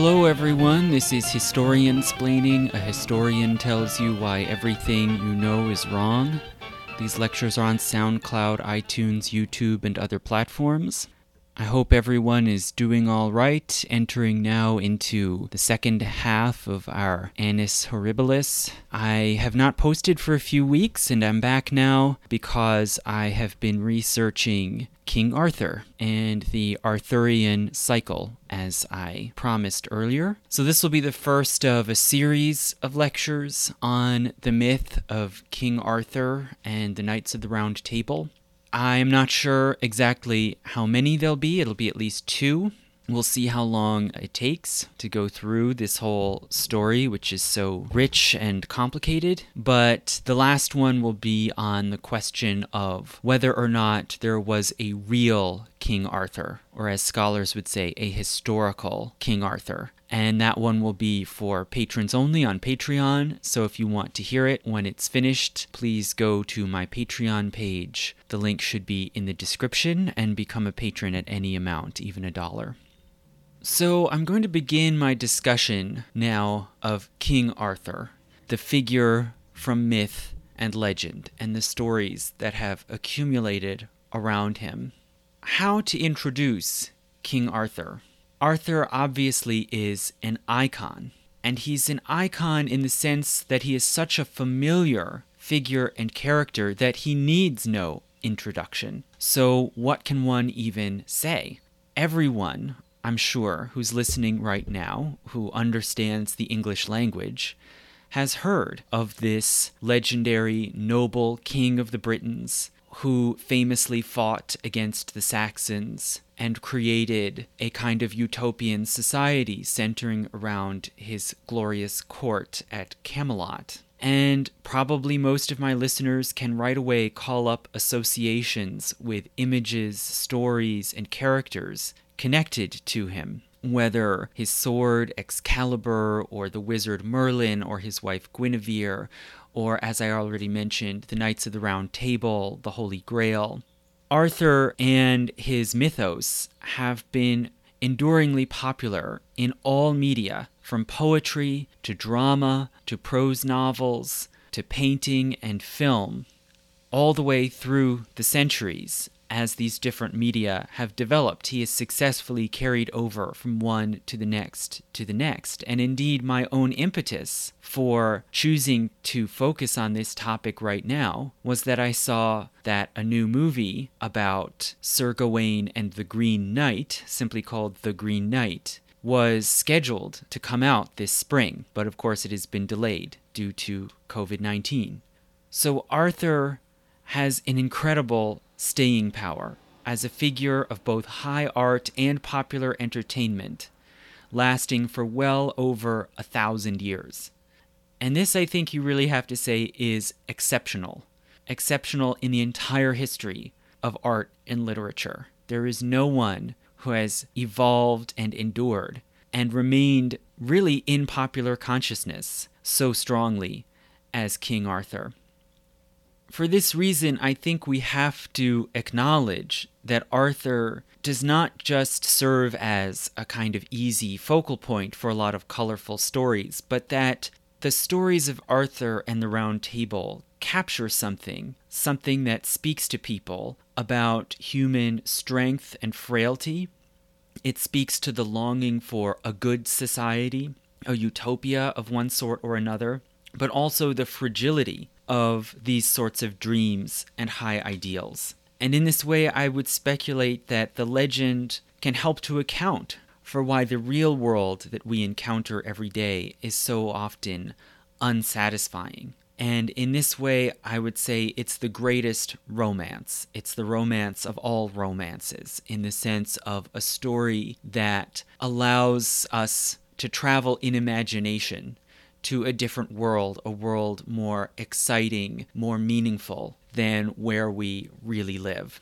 Hello, everyone. This is Historiansplaining. A historian tells you why everything you know is wrong. These lectures are on SoundCloud, iTunes, YouTube, and other platforms. I hope everyone is doing all right, entering now into the second half of our Annus Horribilis. I have not posted for a few weeks, and I'm back now because I have been researching King Arthur and the Arthurian cycle, as I promised earlier. So, this will be the first of a series of lectures on the myth of King Arthur and the Knights of the Round Table. I'm not sure exactly how many there'll be. It'll be at least two. We'll see how long it takes to go through this whole story, which is so rich and complicated. But the last one will be on the question of whether or not there was a real King Arthur, or as scholars would say, a historical King Arthur and that one will be for patrons only on Patreon. So if you want to hear it when it's finished, please go to my Patreon page. The link should be in the description and become a patron at any amount, even a dollar. So I'm going to begin my discussion now of King Arthur, the figure from myth and legend, and the stories that have accumulated around him. How to introduce King Arthur? Arthur obviously is an icon, and he's an icon in the sense that he is such a familiar figure and character that he needs no introduction. So, what can one even say? Everyone, I'm sure, who's listening right now, who understands the English language, has heard of this legendary noble king of the Britons who famously fought against the Saxons and created a kind of utopian society centering around his glorious court at Camelot. And probably most of my listeners can right away call up associations with images, stories, and characters connected to him. Whether his sword Excalibur, or the wizard Merlin, or his wife Guinevere, or as I already mentioned, the Knights of the Round Table, the Holy Grail. Arthur and his mythos have been enduringly popular in all media, from poetry to drama to prose novels to painting and film, all the way through the centuries as these different media have developed, he has successfully carried over from one to the next to the next. And indeed, my own impetus for choosing to focus on this topic right now was that I saw that a new movie about Sir Gawain and the Green Knight, simply called The Green Knight, was scheduled to come out this spring, but of course it has been delayed due to COVID 19. So Arthur has an incredible staying power as a figure of both high art and popular entertainment, lasting for well over a thousand years. And this, I think, you really have to say is exceptional. Exceptional in the entire history of art and literature. There is no one who has evolved and endured and remained really in popular consciousness so strongly as King Arthur for this reason, I think we have to acknowledge that Arthur does not just serve as a kind of easy focal point for a lot of colorful stories, but that the stories of Arthur and the Round Table capture something, something that speaks to people about human strength and frailty. It speaks to the longing for a good society, a utopia of one sort or another, but also the fragility of these sorts of dreams and high ideals. And in this way, I would speculate that the legend can help to account for why the real world that we encounter every day is so often unsatisfying. And in this way, I would say it's the greatest romance. It's the romance of all romances, in the sense of a story that allows us to travel in imagination to a different world, a world more exciting, more meaningful than where we really live.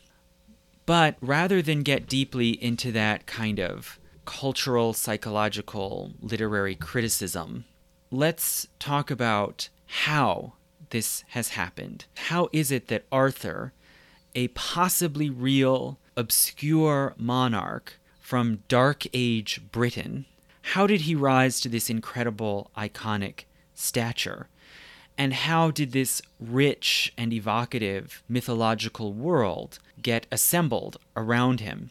But rather than get deeply into that kind of cultural, psychological, literary criticism, let's talk about how this has happened. How is it that Arthur, a possibly real, obscure monarch from Dark Age Britain, How did he rise to this incredible, iconic stature? And how did this rich and evocative mythological world get assembled around him?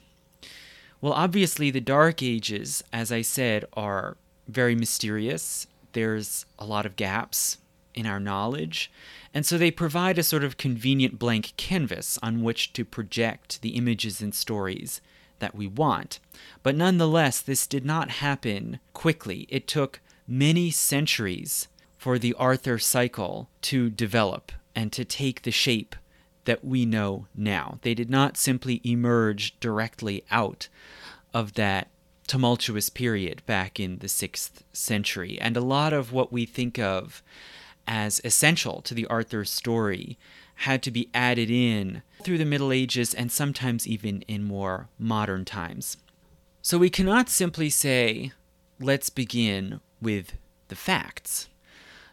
Well, obviously, the Dark Ages, as I said, are very mysterious. There's a lot of gaps in our knowledge. And so they provide a sort of convenient blank canvas on which to project the images and stories that we want. But nonetheless, this did not happen quickly. It took many centuries for the Arthur cycle to develop and to take the shape that we know now. They did not simply emerge directly out of that tumultuous period back in the 6th century. And a lot of what we think of as essential to the Arthur story had to be added in through the Middle Ages and sometimes even in more modern times. So we cannot simply say, let's begin with the facts.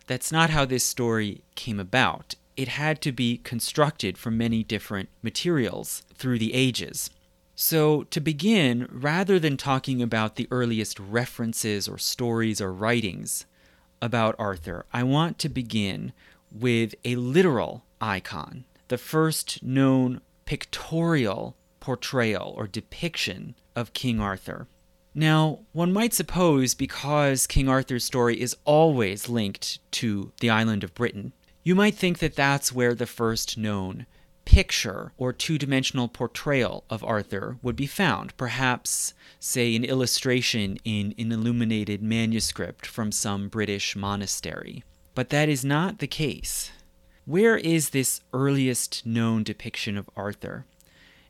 That's not how this story came about. It had to be constructed from many different materials through the ages. So, to begin, rather than talking about the earliest references or stories or writings about Arthur, I want to begin with a literal icon, the first known pictorial portrayal or depiction of King Arthur. Now, one might suppose because King Arthur's story is always linked to the island of Britain, you might think that that's where the first known picture or two dimensional portrayal of Arthur would be found. Perhaps, say, an illustration in an illuminated manuscript from some British monastery. But that is not the case. Where is this earliest known depiction of Arthur?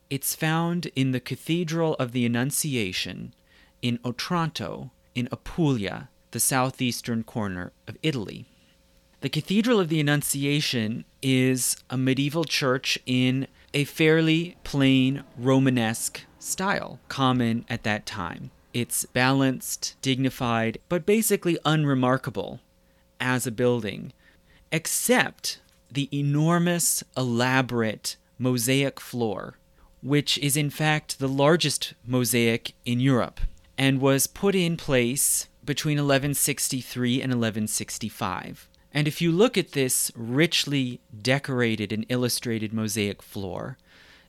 It's found in the Cathedral of the Annunciation in Otranto, in Apulia, the southeastern corner of Italy. The Cathedral of the Annunciation is a medieval church in a fairly plain Romanesque style, common at that time. It's balanced, dignified, but basically unremarkable as a building, except the enormous, elaborate mosaic floor, which is in fact the largest mosaic in Europe and was put in place between 1163 and 1165. And if you look at this richly decorated and illustrated mosaic floor,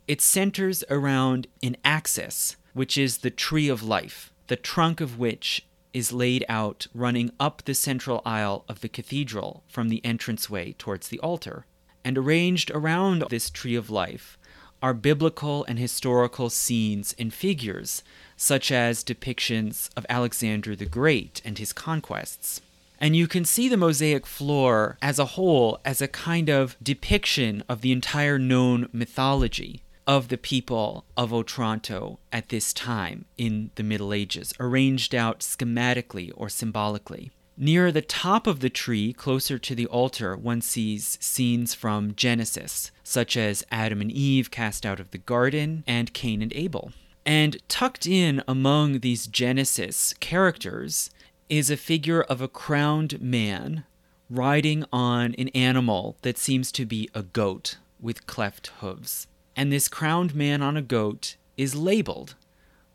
it centers around an axis, which is the tree of life, the trunk of which is laid out running up the central aisle of the cathedral from the entranceway towards the altar. And arranged around this tree of life are biblical and historical scenes and figures, such as depictions of Alexander the Great and his conquests. And you can see the mosaic floor as a whole as a kind of depiction of the entire known mythology of the people of Otranto at this time in the Middle Ages, arranged out schematically or symbolically. Near the top of the tree, closer to the altar, one sees scenes from Genesis, such as Adam and Eve cast out of the garden and Cain and Abel. And tucked in among these Genesis characters is a figure of a crowned man riding on an animal that seems to be a goat with cleft hooves. And this crowned man on a goat is labeled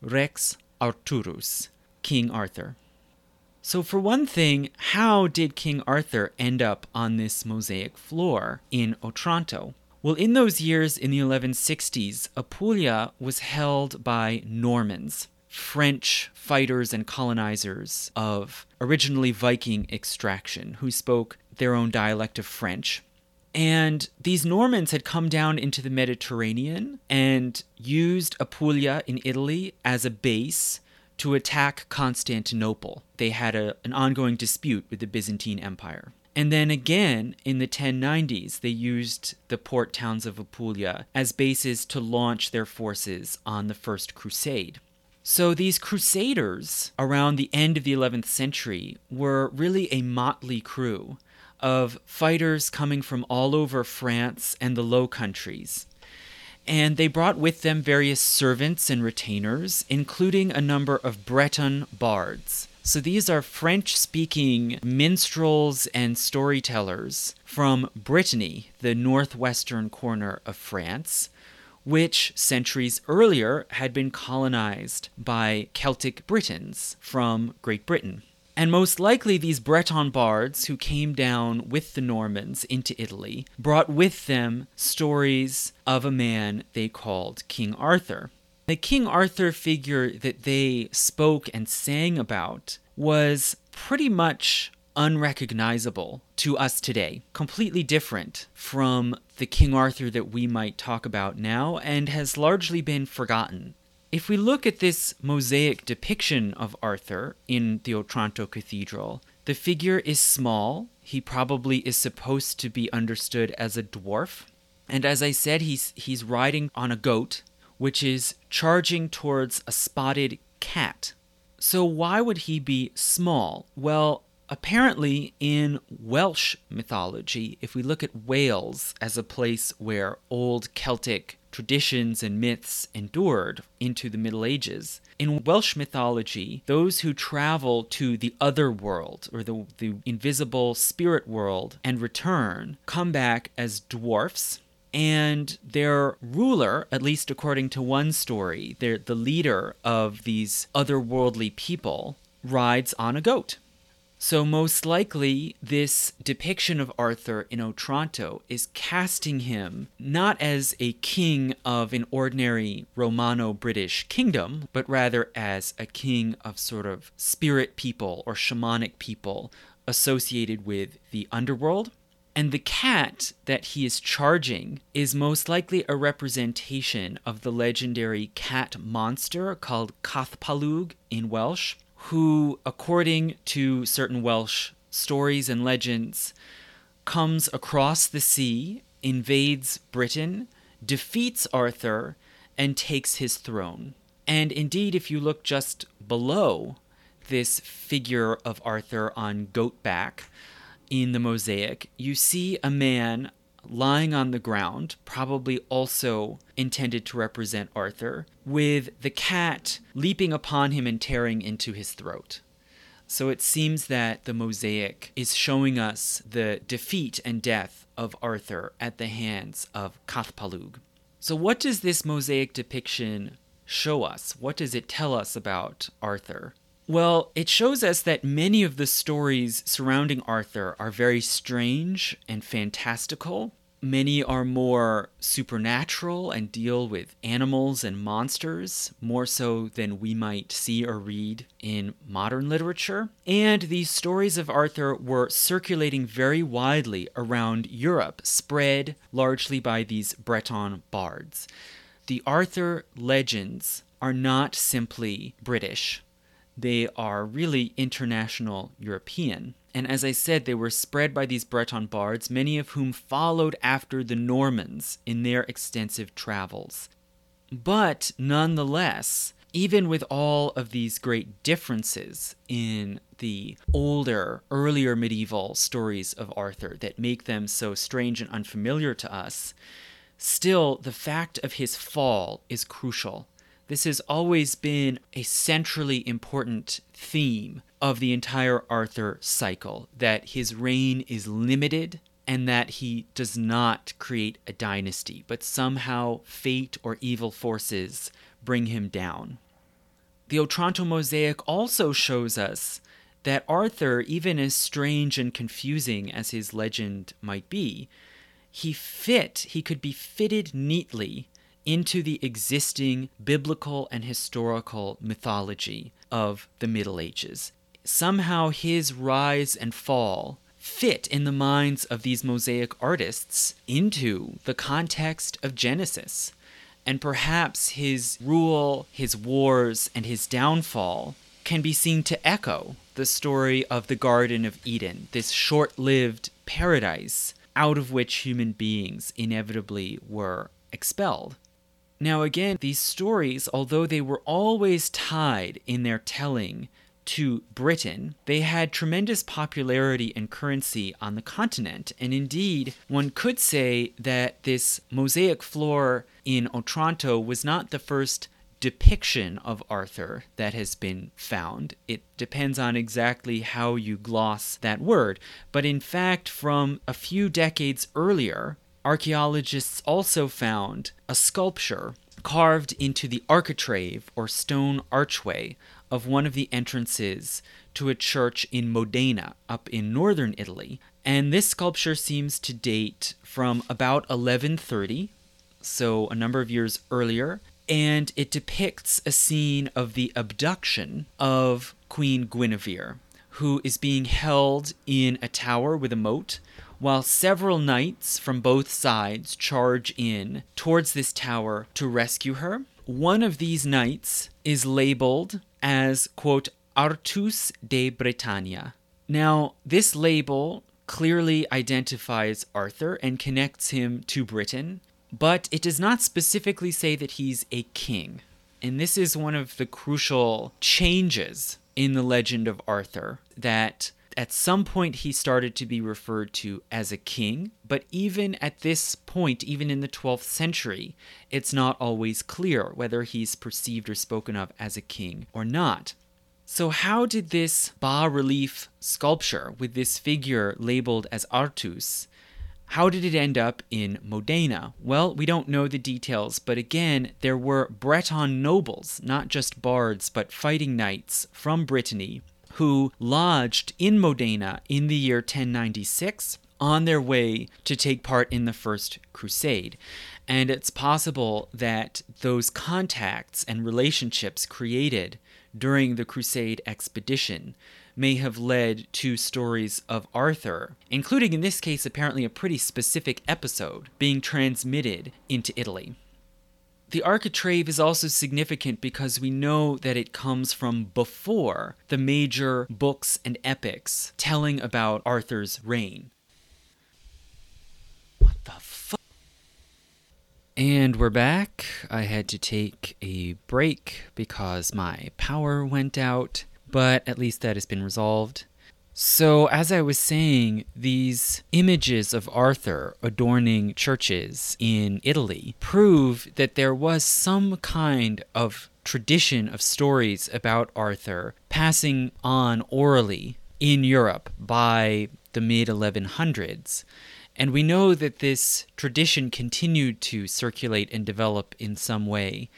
Rex Arturus, King Arthur. So, for one thing, how did King Arthur end up on this mosaic floor in Otranto? Well, in those years in the 1160s, Apulia was held by Normans. French fighters and colonizers of originally Viking extraction who spoke their own dialect of French. And these Normans had come down into the Mediterranean and used Apulia in Italy as a base to attack Constantinople. They had a, an ongoing dispute with the Byzantine Empire. And then again in the 1090s, they used the port towns of Apulia as bases to launch their forces on the First Crusade. So these crusaders around the end of the 11th century were really a motley crew of fighters coming from all over France and the Low Countries. And they brought with them various servants and retainers, including a number of Breton bards. So these are French speaking minstrels and storytellers from Brittany, the northwestern corner of France, which centuries earlier had been colonized by Celtic Britons from Great Britain. And most likely, these Breton bards who came down with the Normans into Italy brought with them stories of a man they called King Arthur. The King Arthur figure that they spoke and sang about was pretty much unrecognizable to us today, completely different from the King Arthur that we might talk about now, and has largely been forgotten. If we look at this mosaic depiction of Arthur in the Otranto Cathedral, the figure is small. He probably is supposed to be understood as a dwarf. And as I said, he's, he's riding on a goat, which is charging towards a spotted cat. So, why would he be small? Well, apparently, in Welsh mythology, if we look at Wales as a place where old Celtic traditions and myths endured into the Middle Ages. In Welsh mythology, those who travel to the other world, or the, the invisible spirit world, and return, come back as dwarfs. And their ruler, at least according to one story, the leader of these otherworldly people, rides on a goat. So, most likely, this depiction of Arthur in Otranto is casting him not as a king of an ordinary Romano British kingdom, but rather as a king of sort of spirit people or shamanic people associated with the underworld. And the cat that he is charging is most likely a representation of the legendary cat monster called Cath Palug in Welsh who, according to certain Welsh stories and legends, comes across the sea, invades Britain, defeats Arthur, and takes his throne. And indeed, if you look just below this figure of Arthur on goat back in the mosaic, you see a man lying on the ground, probably also intended to represent Arthur, with the cat leaping upon him and tearing into his throat. So it seems that the mosaic is showing us the defeat and death of Arthur at the hands of Cath Palug. So, what does this mosaic depiction show us? What does it tell us about Arthur? Well, it shows us that many of the stories surrounding Arthur are very strange and fantastical. Many are more supernatural and deal with animals and monsters, more so than we might see or read in modern literature. And these stories of Arthur were circulating very widely around Europe, spread largely by these Breton bards. The Arthur legends are not simply British they are really international European. And as I said, they were spread by these Breton bards, many of whom followed after the Normans in their extensive travels. But nonetheless, even with all of these great differences in the older, earlier medieval stories of Arthur that make them so strange and unfamiliar to us, still the fact of his fall is crucial. This has always been a centrally important theme of the entire Arthur cycle that his reign is limited and that he does not create a dynasty, but somehow fate or evil forces bring him down. The Otranto mosaic also shows us that Arthur, even as strange and confusing as his legend might be, he fit, he could be fitted neatly into the existing biblical and historical mythology of the Middle Ages. Somehow his rise and fall fit in the minds of these mosaic artists into the context of Genesis. And perhaps his rule, his wars, and his downfall can be seen to echo the story of the Garden of Eden, this short lived paradise out of which human beings inevitably were expelled. Now, again, these stories, although they were always tied in their telling to Britain, they had tremendous popularity and currency on the continent. And indeed, one could say that this mosaic floor in Otranto was not the first depiction of Arthur that has been found. It depends on exactly how you gloss that word. But in fact, from a few decades earlier, archaeologists also found a sculpture carved into the architrave or stone archway of one of the entrances to a church in Modena, up in northern Italy. And this sculpture seems to date from about 1130, so a number of years earlier, and it depicts a scene of the abduction of Queen Guinevere, who is being held in a tower with a moat while several knights from both sides charge in towards this tower to rescue her. One of these knights is labeled as, quote, Artus de Bretagne. Now, this label clearly identifies Arthur and connects him to Britain, but it does not specifically say that he's a king. And this is one of the crucial changes in the legend of Arthur that at some point he started to be referred to as a king, but even at this point, even in the 12th century, it's not always clear whether he's perceived or spoken of as a king or not. So, how did this bas relief sculpture with this figure labeled as Artus how did it end up in Modena? Well, we don't know the details, but again, there were Breton nobles, not just bards, but fighting knights from Brittany, who lodged in Modena in the year 1096 on their way to take part in the First Crusade. And it's possible that those contacts and relationships created during the Crusade expedition may have led to stories of Arthur, including in this case apparently a pretty specific episode being transmitted into Italy. The architrave is also significant because we know that it comes from before the major books and epics telling about Arthur's reign. What the fuck? And we're back. I had to take a break because my power went out but at least that has been resolved. So, as I was saying, these images of Arthur adorning churches in Italy prove that there was some kind of tradition of stories about Arthur passing on orally in Europe by the mid 1100s. And we know that this tradition continued to circulate and develop in some way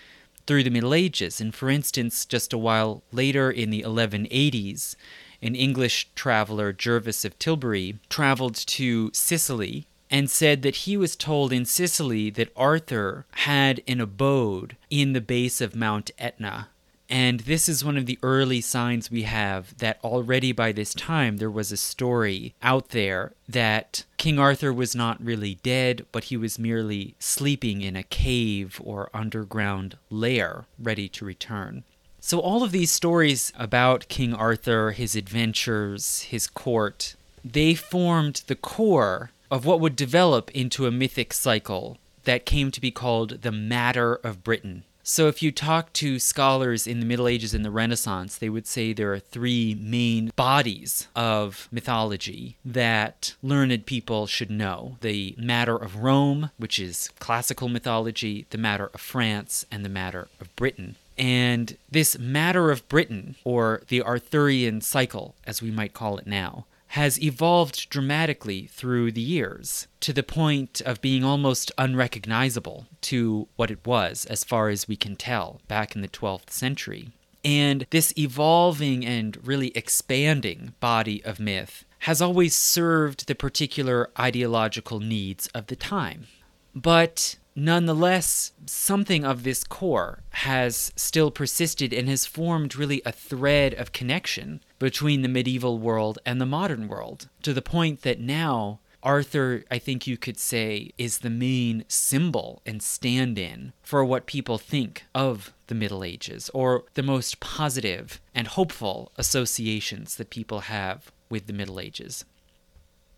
through the Middle Ages. And for instance, just a while later in the 1180s, an English traveler, Gervase of Tilbury, traveled to Sicily and said that he was told in Sicily that Arthur had an abode in the base of Mount Etna and this is one of the early signs we have that already by this time there was a story out there that King Arthur was not really dead, but he was merely sleeping in a cave or underground lair, ready to return. So, all of these stories about King Arthur, his adventures, his court, they formed the core of what would develop into a mythic cycle that came to be called the Matter of Britain. So, if you talk to scholars in the Middle Ages and the Renaissance, they would say there are three main bodies of mythology that learned people should know the matter of Rome, which is classical mythology, the matter of France, and the matter of Britain. And this matter of Britain, or the Arthurian cycle, as we might call it now, has evolved dramatically through the years to the point of being almost unrecognizable to what it was, as far as we can tell, back in the 12th century. And this evolving and really expanding body of myth has always served the particular ideological needs of the time. But Nonetheless, something of this core has still persisted and has formed really a thread of connection between the medieval world and the modern world, to the point that now Arthur, I think you could say, is the main symbol and stand in for what people think of the Middle Ages, or the most positive and hopeful associations that people have with the Middle Ages.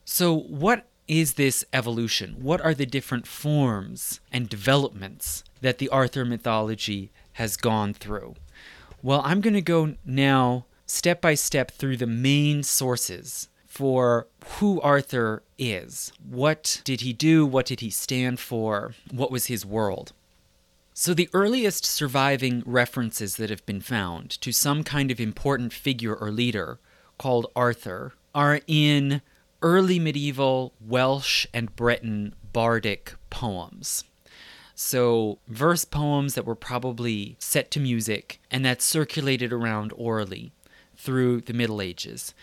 So, what is this evolution? What are the different forms and developments that the Arthur mythology has gone through? Well, I'm going to go now step by step through the main sources for who Arthur is. What did he do? What did he stand for? What was his world? So, the earliest surviving references that have been found to some kind of important figure or leader called Arthur are in early medieval Welsh and Breton bardic poems. So, verse poems that were probably set to music and that circulated around orally through the Middle Ages.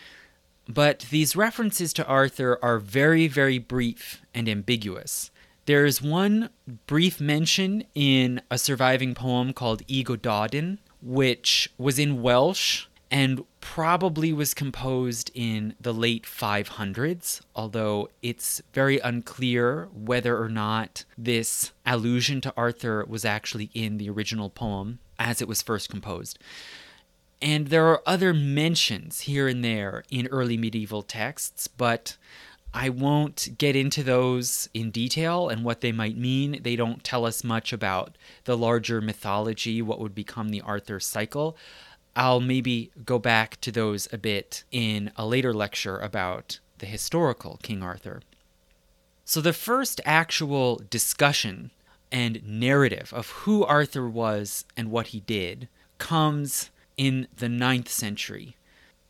But these references to Arthur are very, very brief and ambiguous. There is one brief mention in a surviving poem called Y Gododdin, which was in Welsh and probably was composed in the late 500s, although it's very unclear whether or not this allusion to Arthur was actually in the original poem as it was first composed. And there are other mentions here and there in early medieval texts, but I won't get into those in detail and what they might mean. They don't tell us much about the larger mythology, what would become the Arthur cycle. I'll maybe go back to those a bit in a later lecture about the historical King Arthur. So, the first actual discussion and narrative of who Arthur was and what he did comes in the ninth century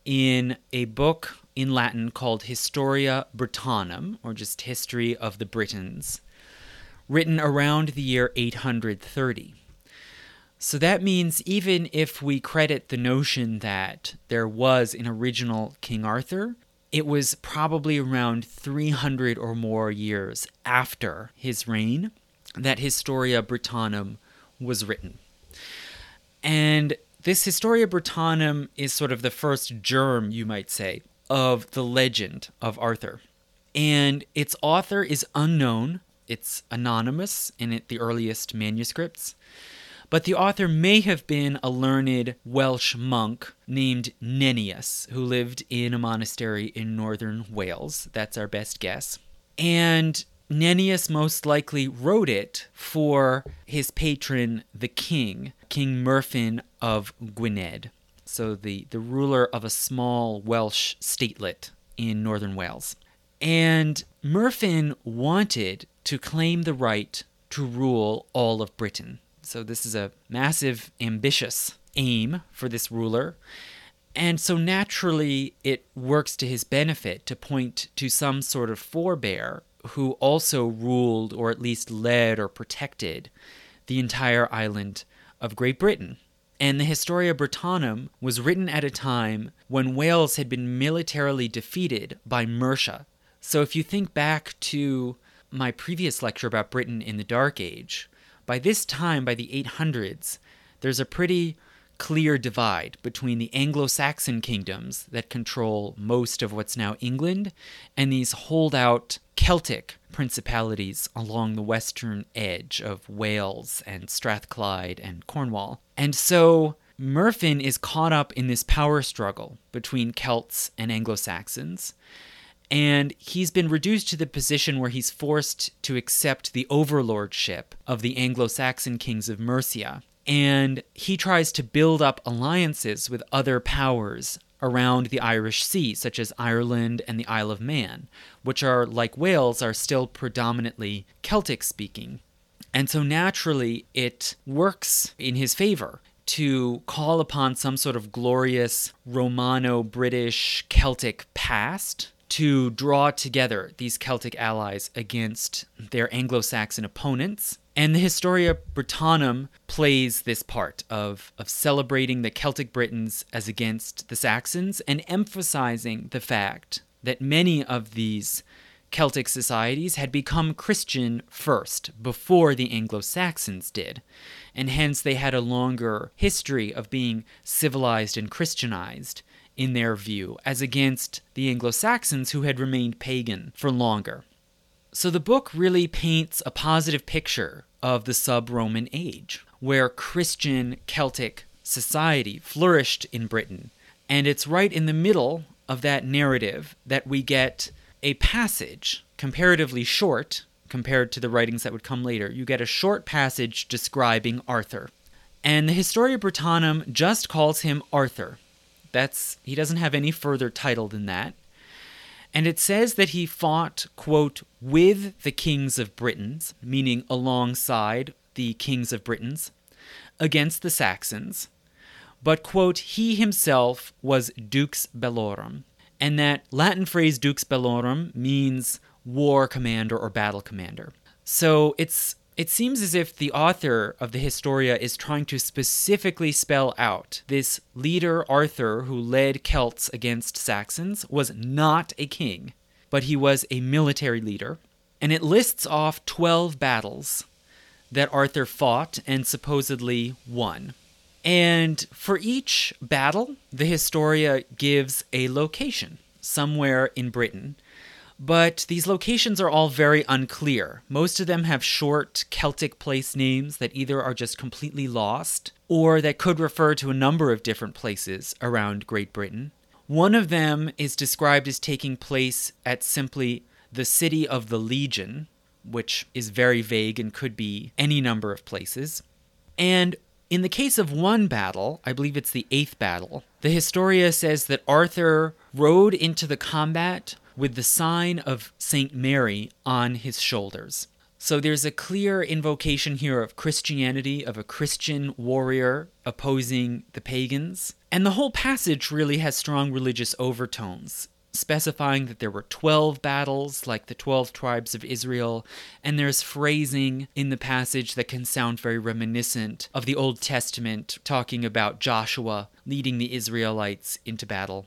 in a book in Latin called Historia Brittonum, or just History of the Britons, written around the year 830. So that means even if we credit the notion that there was an original King Arthur, it was probably around 300 or more years after his reign that Historia Brittonum was written. And this Historia Brittonum is sort of the first germ, you might say, of the legend of Arthur. And its author is unknown, it's anonymous in it, the earliest manuscripts but the author may have been a learned Welsh monk named Nennius, who lived in a monastery in northern Wales. That's our best guess. And Nennius most likely wrote it for his patron, the king, King Myrddin of Gwynedd, so the, the ruler of a small Welsh statelet in northern Wales. And Myrddin wanted to claim the right to rule all of Britain. So, this is a massive, ambitious aim for this ruler. And so, naturally, it works to his benefit to point to some sort of forebear who also ruled, or at least led or protected, the entire island of Great Britain. And the Historia Brittonum was written at a time when Wales had been militarily defeated by Mercia. So, if you think back to my previous lecture about Britain in the Dark Age, by this time, by the 800s, there's a pretty clear divide between the Anglo Saxon kingdoms that control most of what's now England and these holdout Celtic principalities along the western edge of Wales and Strathclyde and Cornwall. And so Myrddin is caught up in this power struggle between Celts and Anglo Saxons and he's been reduced to the position where he's forced to accept the overlordship of the Anglo Saxon kings of Mercia. And he tries to build up alliances with other powers around the Irish Sea, such as Ireland and the Isle of Man, which are, like Wales, are still predominantly Celtic speaking. And so naturally, it works in his favor to call upon some sort of glorious Romano British Celtic past to draw together these Celtic allies against their Anglo Saxon opponents. And the Historia Brittonum plays this part of, of celebrating the Celtic Britons as against the Saxons and emphasizing the fact that many of these Celtic societies had become Christian first, before the Anglo Saxons did, and hence they had a longer history of being civilized and Christianized in their view, as against the Anglo Saxons who had remained pagan for longer. So the book really paints a positive picture of the sub Roman age, where Christian Celtic society flourished in Britain. And it's right in the middle of that narrative that we get a passage, comparatively short compared to the writings that would come later. You get a short passage describing Arthur. And the Historia Brittonum just calls him Arthur. That's he doesn't have any further title than that. And it says that he fought, quote, with the kings of Britons, meaning alongside the kings of Britons, against the Saxons. But, quote, he himself was Dux Bellorum, And that Latin phrase dux bellorum means war commander or battle commander. So it's it seems as if the author of the Historia is trying to specifically spell out this leader Arthur who led Celts against Saxons was not a king, but he was a military leader. And it lists off 12 battles that Arthur fought and supposedly won. And for each battle, the Historia gives a location somewhere in Britain but these locations are all very unclear. Most of them have short Celtic place names that either are just completely lost or that could refer to a number of different places around Great Britain. One of them is described as taking place at simply the city of the Legion, which is very vague and could be any number of places. And in the case of one battle, I believe it's the eighth battle, the Historia says that Arthur rode into the combat with the sign of St. Mary on his shoulders. So there's a clear invocation here of Christianity, of a Christian warrior opposing the pagans. And the whole passage really has strong religious overtones, specifying that there were 12 battles, like the 12 tribes of Israel, and there's phrasing in the passage that can sound very reminiscent of the Old Testament, talking about Joshua leading the Israelites into battle.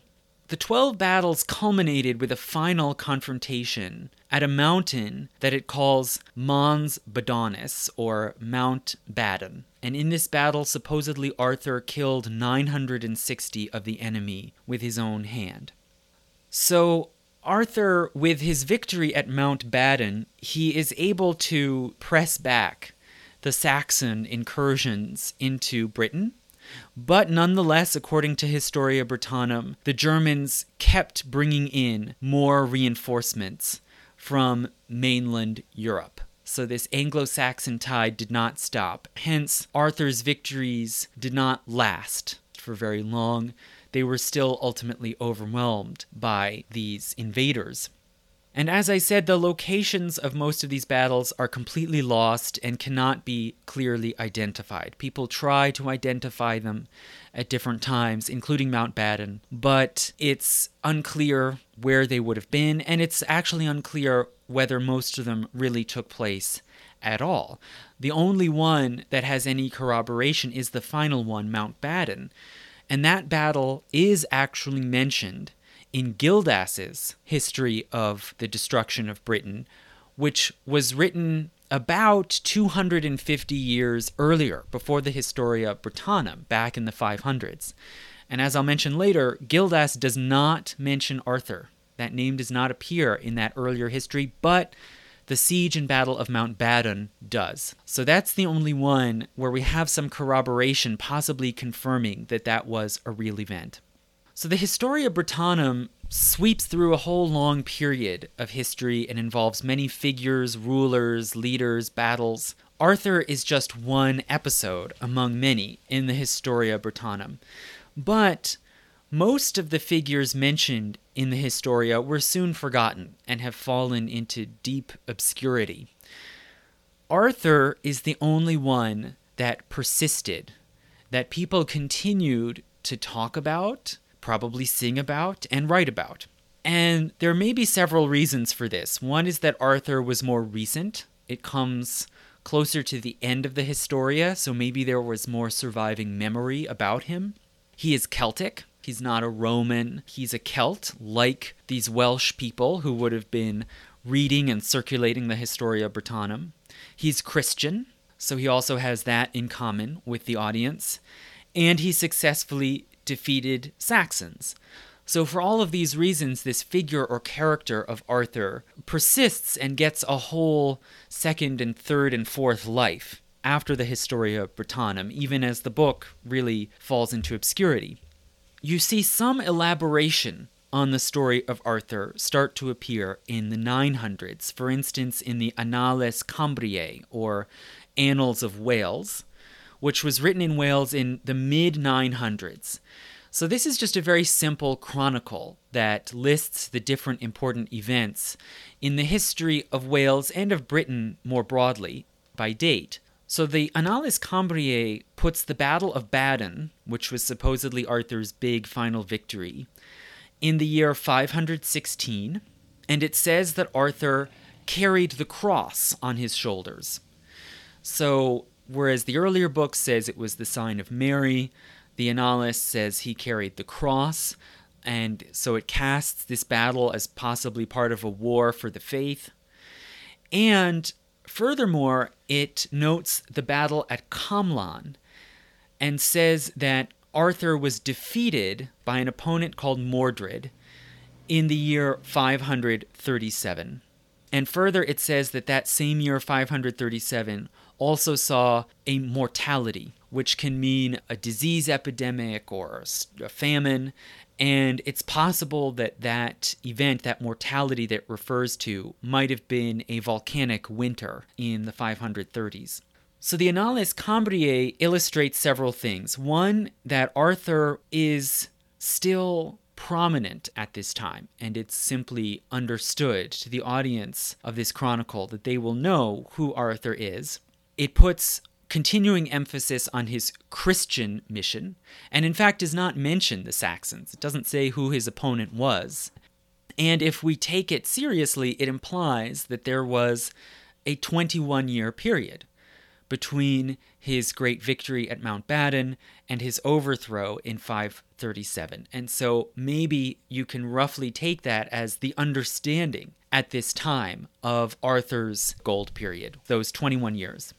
The 12 battles culminated with a final confrontation at a mountain that it calls Mons Badonis, or Mount Badon. And in this battle, supposedly Arthur killed 960 of the enemy with his own hand. So, Arthur, with his victory at Mount Badon, he is able to press back the Saxon incursions into Britain but nonetheless, according to Historia Brittonum, the Germans kept bringing in more reinforcements from mainland Europe. So this Anglo Saxon tide did not stop. Hence, Arthur's victories did not last for very long. They were still ultimately overwhelmed by these invaders. And as I said, the locations of most of these battles are completely lost and cannot be clearly identified. People try to identify them at different times, including Mount Badon, but it's unclear where they would have been, and it's actually unclear whether most of them really took place at all. The only one that has any corroboration is the final one, Mount Badon. And that battle is actually mentioned in Gildas's history of the destruction of Britain, which was written about 250 years earlier, before the Historia Britannicum, back in the 500s. And as I'll mention later, Gildas does not mention Arthur. That name does not appear in that earlier history, but the siege and battle of Mount Badon does. So that's the only one where we have some corroboration, possibly confirming that that was a real event. So the Historia Brittonum sweeps through a whole long period of history and involves many figures, rulers, leaders, battles. Arthur is just one episode among many in the Historia Brittonum. But most of the figures mentioned in the Historia were soon forgotten and have fallen into deep obscurity. Arthur is the only one that persisted, that people continued to talk about probably sing about and write about. And there may be several reasons for this. One is that Arthur was more recent, it comes closer to the end of the Historia, so maybe there was more surviving memory about him. He is Celtic. He's not a Roman. He's a Celt, like these Welsh people who would have been reading and circulating the Historia Brittonum. He's Christian, so he also has that in common with the audience. And he successfully defeated Saxons. So, for all of these reasons, this figure or character of Arthur persists and gets a whole second and third and fourth life after the Historia Brittonum, even as the book really falls into obscurity. You see some elaboration on the story of Arthur start to appear in the 900s, for instance, in the Annales Cambriae, or Annals of Wales, which was written in Wales in the mid 900s. So, this is just a very simple chronicle that lists the different important events in the history of Wales and of Britain more broadly by date. So, the Annales Cambriae puts the Battle of Badon, which was supposedly Arthur's big final victory, in the year 516, and it says that Arthur carried the cross on his shoulders. So, whereas the earlier book says it was the sign of Mary, the Annales says he carried the cross, and so it casts this battle as possibly part of a war for the faith. And furthermore, it notes the battle at Camlann and says that Arthur was defeated by an opponent called Mordred in the year 537. And further, it says that that same year, 537, also saw a mortality, which can mean a disease epidemic or a famine. And it's possible that that event, that mortality that refers to, might have been a volcanic winter in the 530s. So the Annales Cambriae illustrates several things. One, that Arthur is still prominent at this time, and it's simply understood to the audience of this chronicle that they will know who Arthur is. It puts continuing emphasis on his Christian mission, and in fact does not mention the Saxons. It doesn't say who his opponent was. And if we take it seriously, it implies that there was a 21 year period between his great victory at Mount Badon and his overthrow in 537. And so maybe you can roughly take that as the understanding at this time of Arthur's gold period, those 21 years.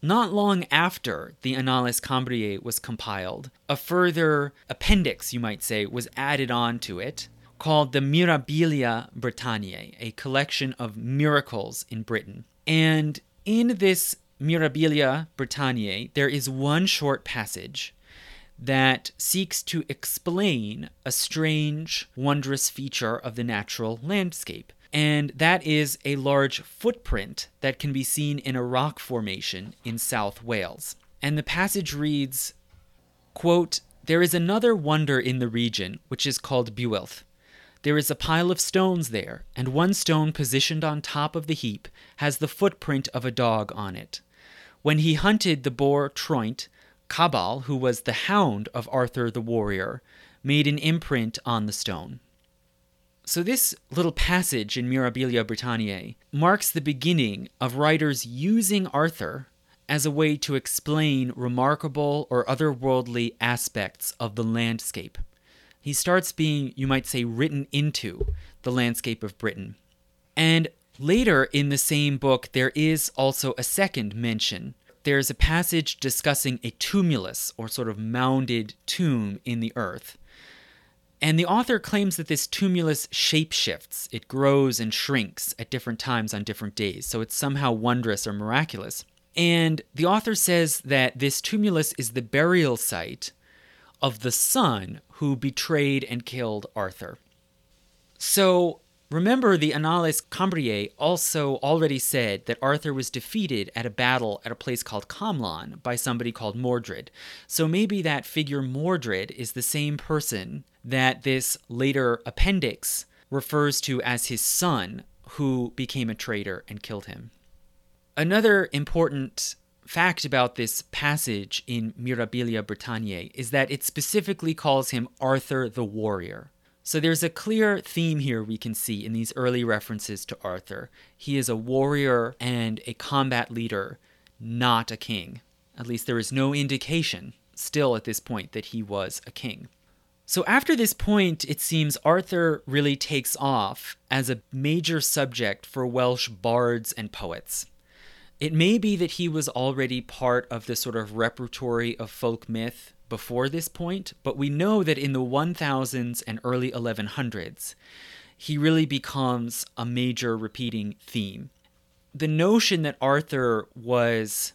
Not long after the Annales Cambriae was compiled, a further appendix, you might say, was added on to it called the Mirabilia Britanniae, a collection of miracles in Britain. And in this Mirabilia Britanniae, there is one short passage that seeks to explain a strange, wondrous feature of the natural landscape. And that is a large footprint that can be seen in a rock formation in South Wales. And the passage reads, quote, There is another wonder in the region, which is called Builth. There is a pile of stones there, and one stone positioned on top of the heap has the footprint of a dog on it. When he hunted the boar Troint, Cabal, who was the hound of Arthur the warrior, made an imprint on the stone. So, this little passage in Mirabilia Britanniae marks the beginning of writers using Arthur as a way to explain remarkable or otherworldly aspects of the landscape. He starts being, you might say, written into the landscape of Britain. And Later in the same book, there is also a second mention. There's a passage discussing a tumulus, or sort of mounded tomb in the earth. And the author claims that this tumulus shapeshifts. It grows and shrinks at different times on different days, so it's somehow wondrous or miraculous. And the author says that this tumulus is the burial site of the son who betrayed and killed Arthur. So Remember, the Annales Cambriae also already said that Arthur was defeated at a battle at a place called Camlann by somebody called Mordred. So maybe that figure Mordred is the same person that this later appendix refers to as his son, who became a traitor and killed him. Another important fact about this passage in Mirabilia Britanniae is that it specifically calls him Arthur the Warrior. So there's a clear theme here we can see in these early references to Arthur. He is a warrior and a combat leader, not a king. At least there is no indication still at this point that he was a king. So after this point, it seems Arthur really takes off as a major subject for Welsh bards and poets. It may be that he was already part of the sort of repertory of folk myth before this point, but we know that in the 1000s and early 1100s, he really becomes a major repeating theme. The notion that Arthur was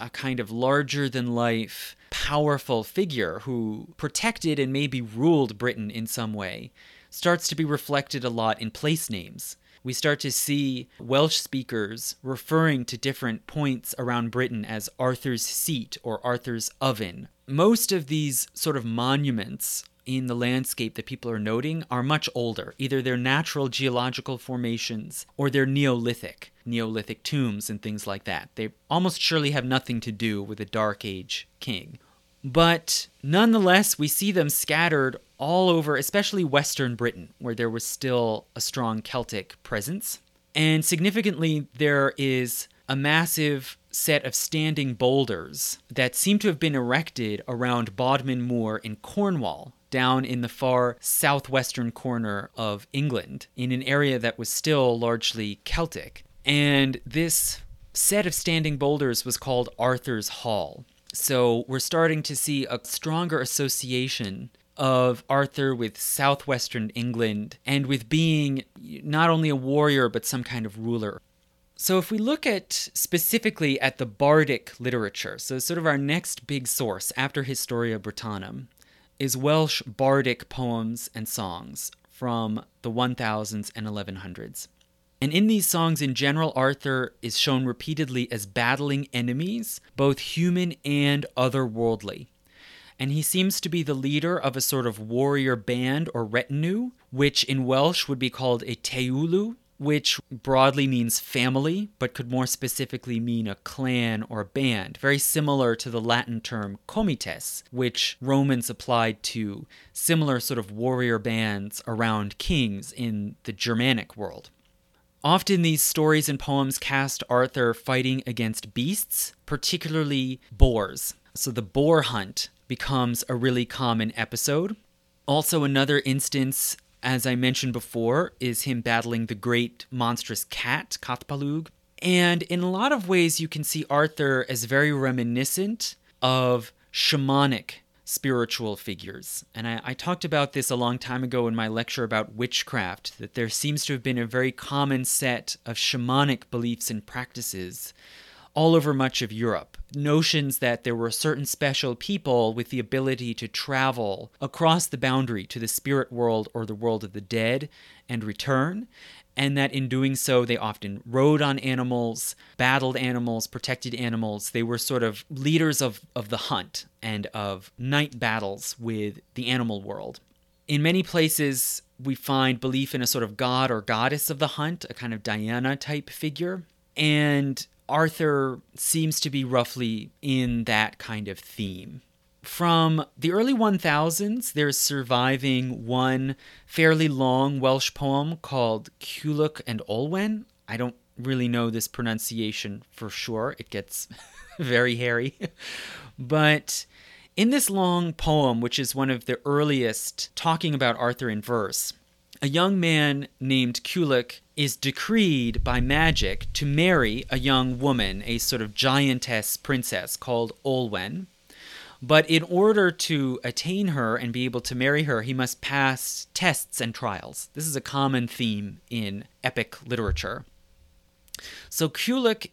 a kind of larger than life, powerful figure who protected and maybe ruled Britain in some way starts to be reflected a lot in place names we start to see Welsh speakers referring to different points around Britain as Arthur's Seat or Arthur's Oven. Most of these sort of monuments in the landscape that people are noting are much older. Either they're natural geological formations or they're Neolithic, Neolithic tombs and things like that. They almost surely have nothing to do with a Dark Age king. But nonetheless, we see them scattered all over, especially Western Britain, where there was still a strong Celtic presence. And significantly, there is a massive set of standing boulders that seem to have been erected around Bodmin Moor in Cornwall, down in the far southwestern corner of England, in an area that was still largely Celtic. And this set of standing boulders was called Arthur's Hall. So we're starting to see a stronger association of Arthur with southwestern England and with being not only a warrior but some kind of ruler. So if we look at specifically at the bardic literature, so sort of our next big source after Historia Brittonum is Welsh bardic poems and songs from the 1000s and 1100s. And in these songs, in general, Arthur is shown repeatedly as battling enemies, both human and otherworldly. And he seems to be the leader of a sort of warrior band or retinue, which in Welsh would be called a teulu, which broadly means family, but could more specifically mean a clan or band, very similar to the Latin term comites, which Romans applied to similar sort of warrior bands around kings in the Germanic world. Often these stories and poems cast Arthur fighting against beasts, particularly boars. So the boar hunt becomes a really common episode. Also, another instance, as I mentioned before, is him battling the great monstrous cat, Cath Palug. And in a lot of ways, you can see Arthur as very reminiscent of shamanic spiritual figures. And I, I, talked about this a long time ago in my lecture about witchcraft, that there seems to have been a very common set of shamanic beliefs and practices all over much of Europe. Notions that there were certain special people with the ability to travel across the boundary to the spirit world or the world of the dead and return, and that in doing so, they often rode on animals, battled animals, protected animals. They were sort of leaders of, of the hunt and of night battles with the animal world. In many places, we find belief in a sort of god or goddess of the hunt, a kind of Diana type figure. And Arthur seems to be roughly in that kind of theme. From the early 1000s, there's surviving one fairly long Welsh poem called Culhwch and Olwen. I don't really know this pronunciation for sure, it gets very hairy. but in this long poem, which is one of the earliest talking about Arthur in verse, a young man named Culhwch is decreed by magic to marry a young woman, a sort of giantess princess called Olwen. But in order to attain her and be able to marry her, he must pass tests and trials. This is a common theme in epic literature. So Culhwch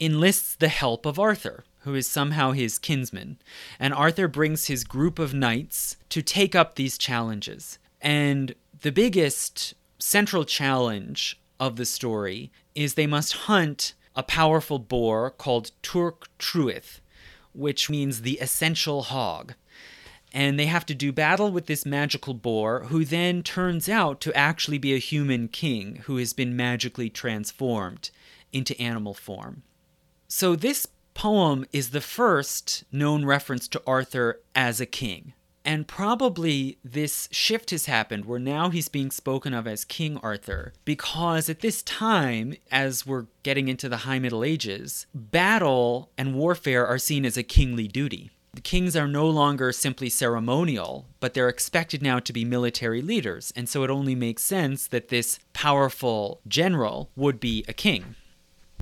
enlists the help of Arthur, who is somehow his kinsman, and Arthur brings his group of knights to take up these challenges. And the biggest central challenge of the story is they must hunt a powerful boar called Twrch Trwyth, which means the essential hog. And they have to do battle with this magical boar, who then turns out to actually be a human king who has been magically transformed into animal form. So, this poem is the first known reference to Arthur as a king. And probably this shift has happened where now he's being spoken of as King Arthur because at this time, as we're getting into the High Middle Ages, battle and warfare are seen as a kingly duty. The kings are no longer simply ceremonial, but they're expected now to be military leaders, and so it only makes sense that this powerful general would be a king.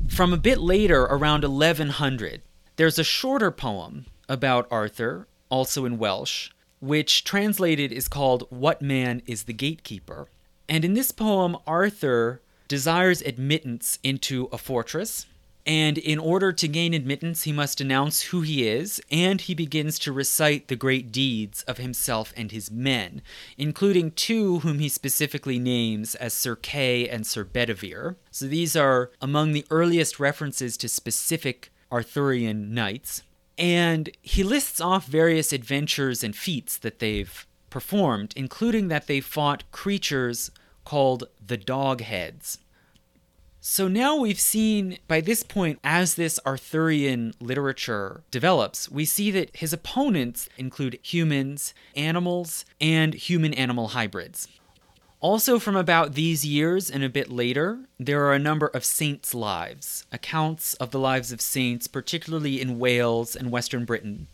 From a bit later, around 1100, there's a shorter poem about Arthur, also in Welsh, which translated is called What Man is the Gatekeeper. And in this poem, Arthur desires admittance into a fortress. And in order to gain admittance, he must announce who he is, and he begins to recite the great deeds of himself and his men, including two whom he specifically names as Sir Kay and Sir Bedivere. So these are among the earliest references to specific Arthurian knights. And he lists off various adventures and feats that they've performed, including that they fought creatures called the Dogheads. So now we've seen, by this point, as this Arthurian literature develops, we see that his opponents include humans, animals, and human animal hybrids. Also, from about these years and a bit later, there are a number of saints' lives, accounts of the lives of saints, particularly in Wales and Western Britain.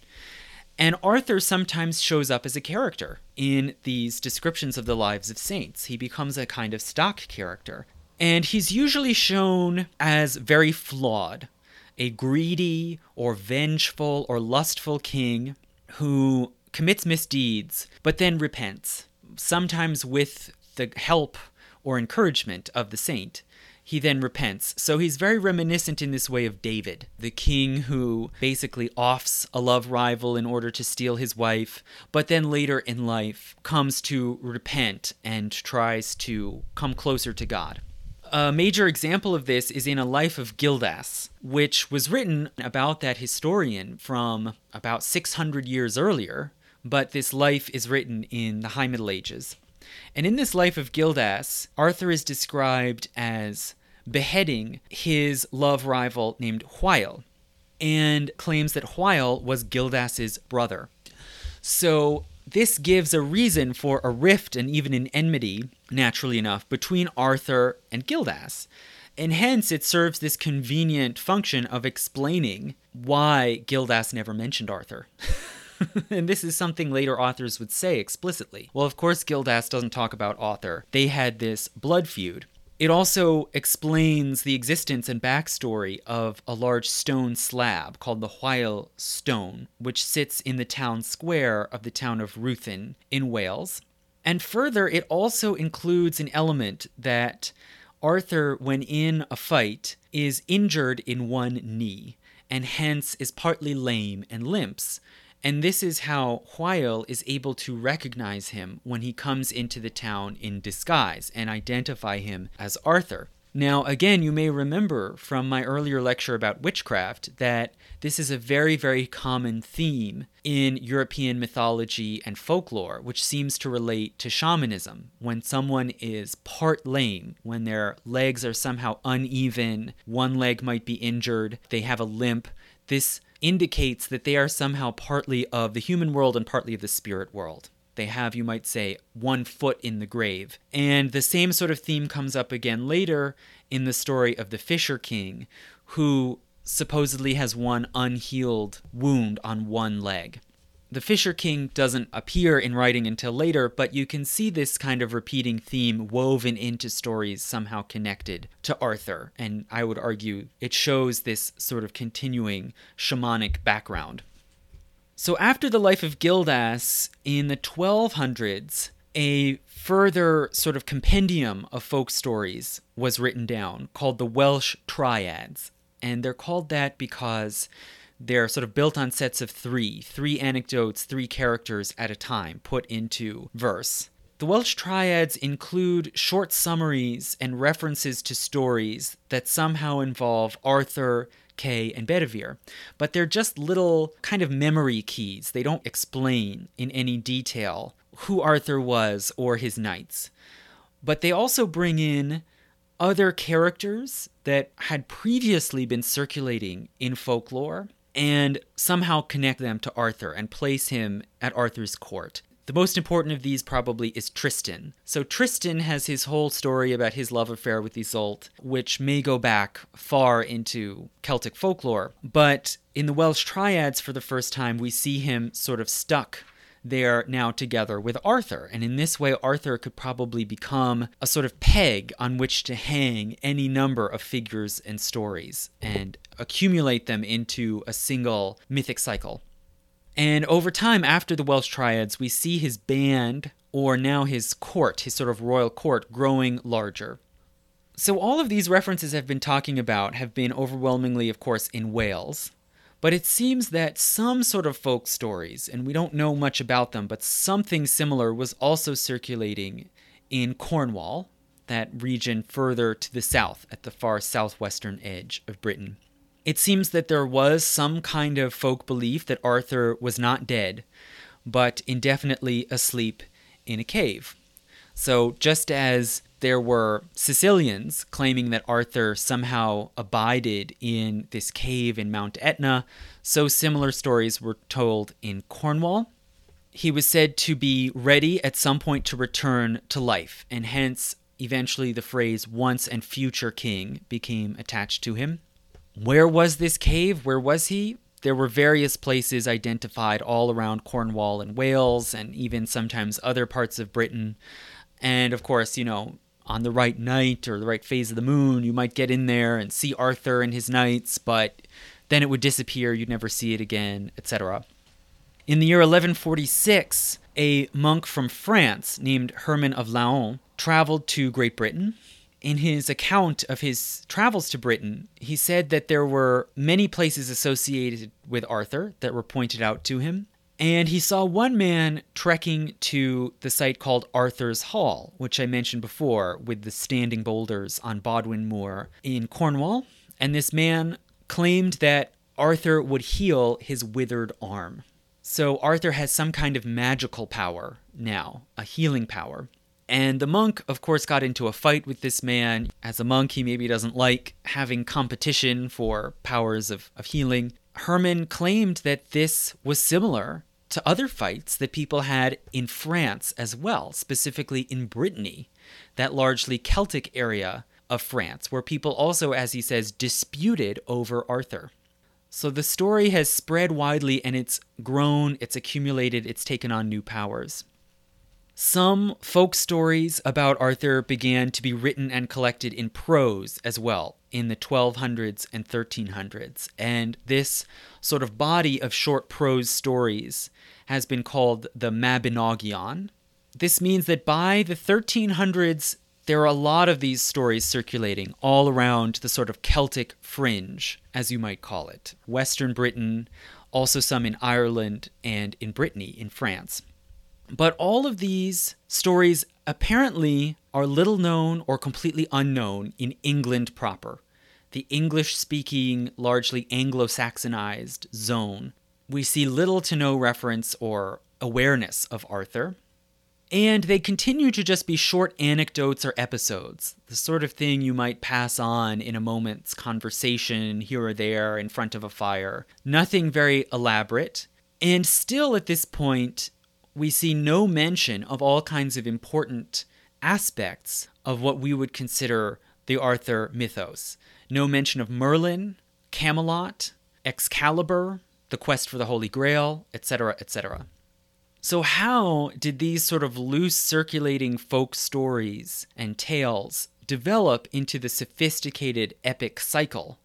And Arthur sometimes shows up as a character in these descriptions of the lives of saints. He becomes a kind of stock character. And he's usually shown as very flawed, a greedy or vengeful or lustful king who commits misdeeds but then repents, sometimes with the help or encouragement of the saint, he then repents. So he's very reminiscent in this way of David, the king who basically offs a love rival in order to steal his wife, but then later in life comes to repent and tries to come closer to God. A major example of this is in A Life of Gildas, which was written about that historian from about 600 years earlier, but this life is written in the High Middle Ages. And in this life of Gildas, Arthur is described as beheading his love rival named Hwyl and claims that Hwyl was Gildas's brother. So this gives a reason for a rift and even an enmity, naturally enough, between Arthur and Gildas. And hence it serves this convenient function of explaining why Gildas never mentioned Arthur. and this is something later authors would say explicitly. Well, of course, Gildas doesn't talk about Arthur. They had this blood feud. It also explains the existence and backstory of a large stone slab called the Hwyl Stone, which sits in the town square of the town of Ruthin in Wales. And further, it also includes an element that Arthur, when in a fight, is injured in one knee, and hence is partly lame and limps, and this is how Hwyl is able to recognize him when he comes into the town in disguise and identify him as Arthur. Now, again, you may remember from my earlier lecture about witchcraft that this is a very, very common theme in European mythology and folklore, which seems to relate to shamanism. When someone is part lame, when their legs are somehow uneven, one leg might be injured, they have a limp, this indicates that they are somehow partly of the human world and partly of the spirit world. They have, you might say, one foot in the grave. And the same sort of theme comes up again later in the story of the Fisher King, who supposedly has one unhealed wound on one leg. The Fisher King doesn't appear in writing until later, but you can see this kind of repeating theme woven into stories somehow connected to Arthur, and I would argue it shows this sort of continuing shamanic background. So, after the life of Gildas in the 1200s, a further sort of compendium of folk stories was written down called the Welsh Triads. And they're called that because they're sort of built on sets of three, three anecdotes, three characters at a time put into verse. The Welsh triads include short summaries and references to stories that somehow involve Arthur, Kay, and Bedivere, but they're just little kind of memory keys. They don't explain in any detail who Arthur was or his knights. But they also bring in other characters that had previously been circulating in folklore and somehow connect them to Arthur and place him at Arthur's court. The most important of these probably is Tristan. So Tristan has his whole story about his love affair with Isolde, which may go back far into Celtic folklore. But in the Welsh triads, for the first time, we see him sort of stuck they're now together with Arthur. And in this way, Arthur could probably become a sort of peg on which to hang any number of figures and stories and accumulate them into a single mythic cycle. And over time, after the Welsh Triads, we see his band, or now his court, his sort of royal court, growing larger. So, all of these references I've been talking about have been overwhelmingly, of course, in Wales. But it seems that some sort of folk stories, and we don't know much about them, but something similar was also circulating in Cornwall, that region further to the south, at the far southwestern edge of Britain. It seems that there was some kind of folk belief that Arthur was not dead, but indefinitely asleep in a cave. So, just as there were Sicilians claiming that Arthur somehow abided in this cave in Mount Etna. So similar stories were told in Cornwall. He was said to be ready at some point to return to life, and hence, eventually, the phrase once and future king became attached to him. Where was this cave? Where was he? There were various places identified all around Cornwall and Wales, and even sometimes other parts of Britain. And of course, you know, on the right night or the right phase of the moon, you might get in there and see Arthur and his knights, but then it would disappear, you'd never see it again, etc. In the year 1146, a monk from France named Herman of Laon traveled to Great Britain. In his account of his travels to Britain, he said that there were many places associated with Arthur that were pointed out to him, and he saw one man trekking to the site called Arthur's Hall, which I mentioned before, with the standing boulders on Bodmin Moor in Cornwall. And this man claimed that Arthur would heal his withered arm. So Arthur has some kind of magical power now, a healing power. And the monk, of course, got into a fight with this man. As a monk, he maybe doesn't like having competition for powers of, of healing. Herman claimed that this was similar to other fights that people had in France as well, specifically in Brittany, that largely Celtic area of France, where people also, as he says, disputed over Arthur. So the story has spread widely and it's grown, it's accumulated, it's taken on new powers. Some folk stories about Arthur began to be written and collected in prose as well in the 1200s and 1300s. And this sort of body of short prose stories has been called the Mabinogion. This means that by the 1300s, there are a lot of these stories circulating all around the sort of Celtic fringe, as you might call it. Western Britain, also some in Ireland and in Brittany, in France. But all of these stories apparently are little known or completely unknown in England proper, the English speaking, largely Anglo Saxonized zone. We see little to no reference or awareness of Arthur. And they continue to just be short anecdotes or episodes, the sort of thing you might pass on in a moment's conversation here or there in front of a fire. Nothing very elaborate. And still at this point, we see no mention of all kinds of important aspects of what we would consider the Arthur mythos. No mention of Merlin, Camelot, Excalibur, the quest for the Holy Grail, etc., etc. So, how did these sort of loose circulating folk stories and tales develop into the sophisticated epic cycle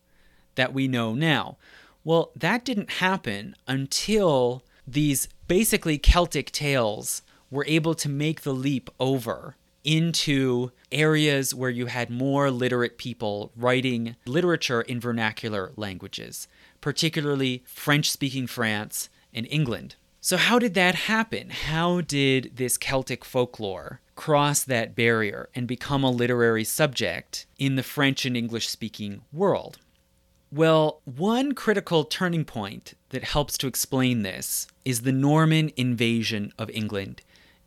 that we know now? Well, that didn't happen until these basically Celtic tales were able to make the leap over into areas where you had more literate people writing literature in vernacular languages, particularly French speaking France and England. So, how did that happen? How did this Celtic folklore cross that barrier and become a literary subject in the French and English speaking world? Well, one critical turning point that helps to explain this is the Norman invasion of England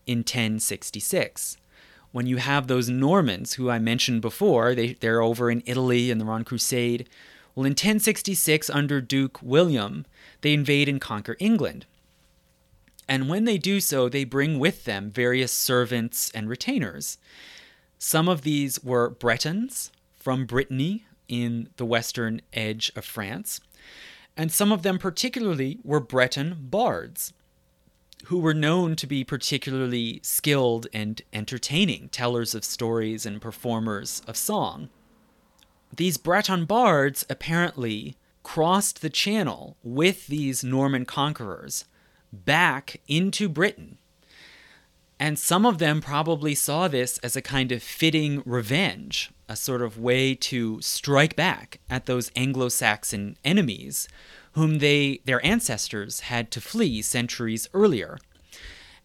in 1066. When you have those Normans who I mentioned before, they, they're over in Italy and they're on crusade. Well, in 1066, under Duke William, they invade and conquer England. And when they do so, they bring with them various servants and retainers. Some of these were Bretons from Brittany, in the western edge of France, and some of them particularly were Breton bards, who were known to be particularly skilled and entertaining tellers of stories and performers of song. These Breton bards apparently crossed the channel with these Norman conquerors back into Britain. And some of them probably saw this as a kind of fitting revenge a sort of way to strike back at those Anglo-Saxon enemies whom they their ancestors had to flee centuries earlier.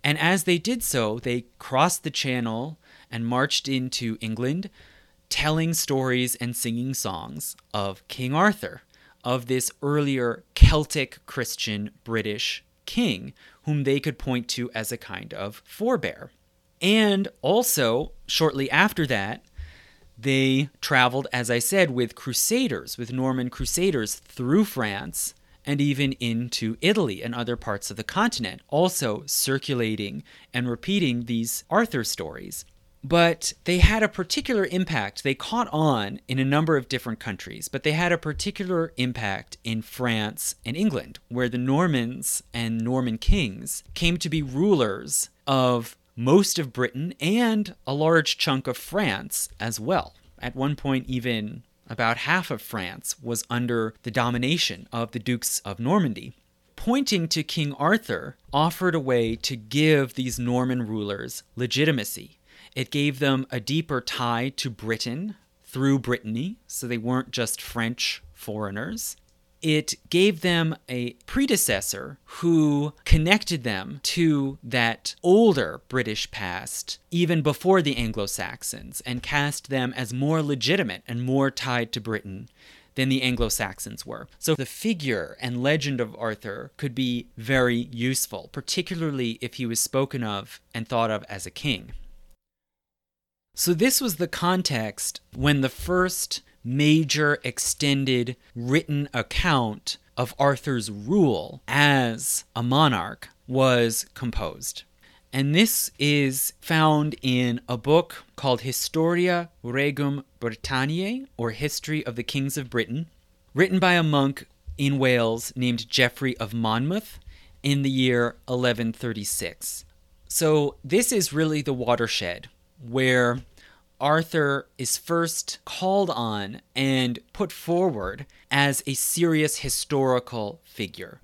And as they did so, they crossed the channel and marched into England telling stories and singing songs of King Arthur, of this earlier Celtic Christian British king whom they could point to as a kind of forebear. And also, shortly after that, they traveled, as I said, with crusaders, with Norman crusaders through France and even into Italy and other parts of the continent, also circulating and repeating these Arthur stories. But they had a particular impact. They caught on in a number of different countries, but they had a particular impact in France and England, where the Normans and Norman kings came to be rulers of most of Britain and a large chunk of France as well. At one point, even about half of France was under the domination of the Dukes of Normandy. Pointing to King Arthur offered a way to give these Norman rulers legitimacy. It gave them a deeper tie to Britain through Brittany, so they weren't just French foreigners it gave them a predecessor who connected them to that older British past, even before the Anglo Saxons, and cast them as more legitimate and more tied to Britain than the Anglo Saxons were. So the figure and legend of Arthur could be very useful, particularly if he was spoken of and thought of as a king. So, this was the context when the first major extended written account of Arthur's rule as a monarch was composed. And this is found in a book called Historia Regum Britanniae, or History of the Kings of Britain, written by a monk in Wales named Geoffrey of Monmouth in the year 1136. So, this is really the watershed where Arthur is first called on and put forward as a serious historical figure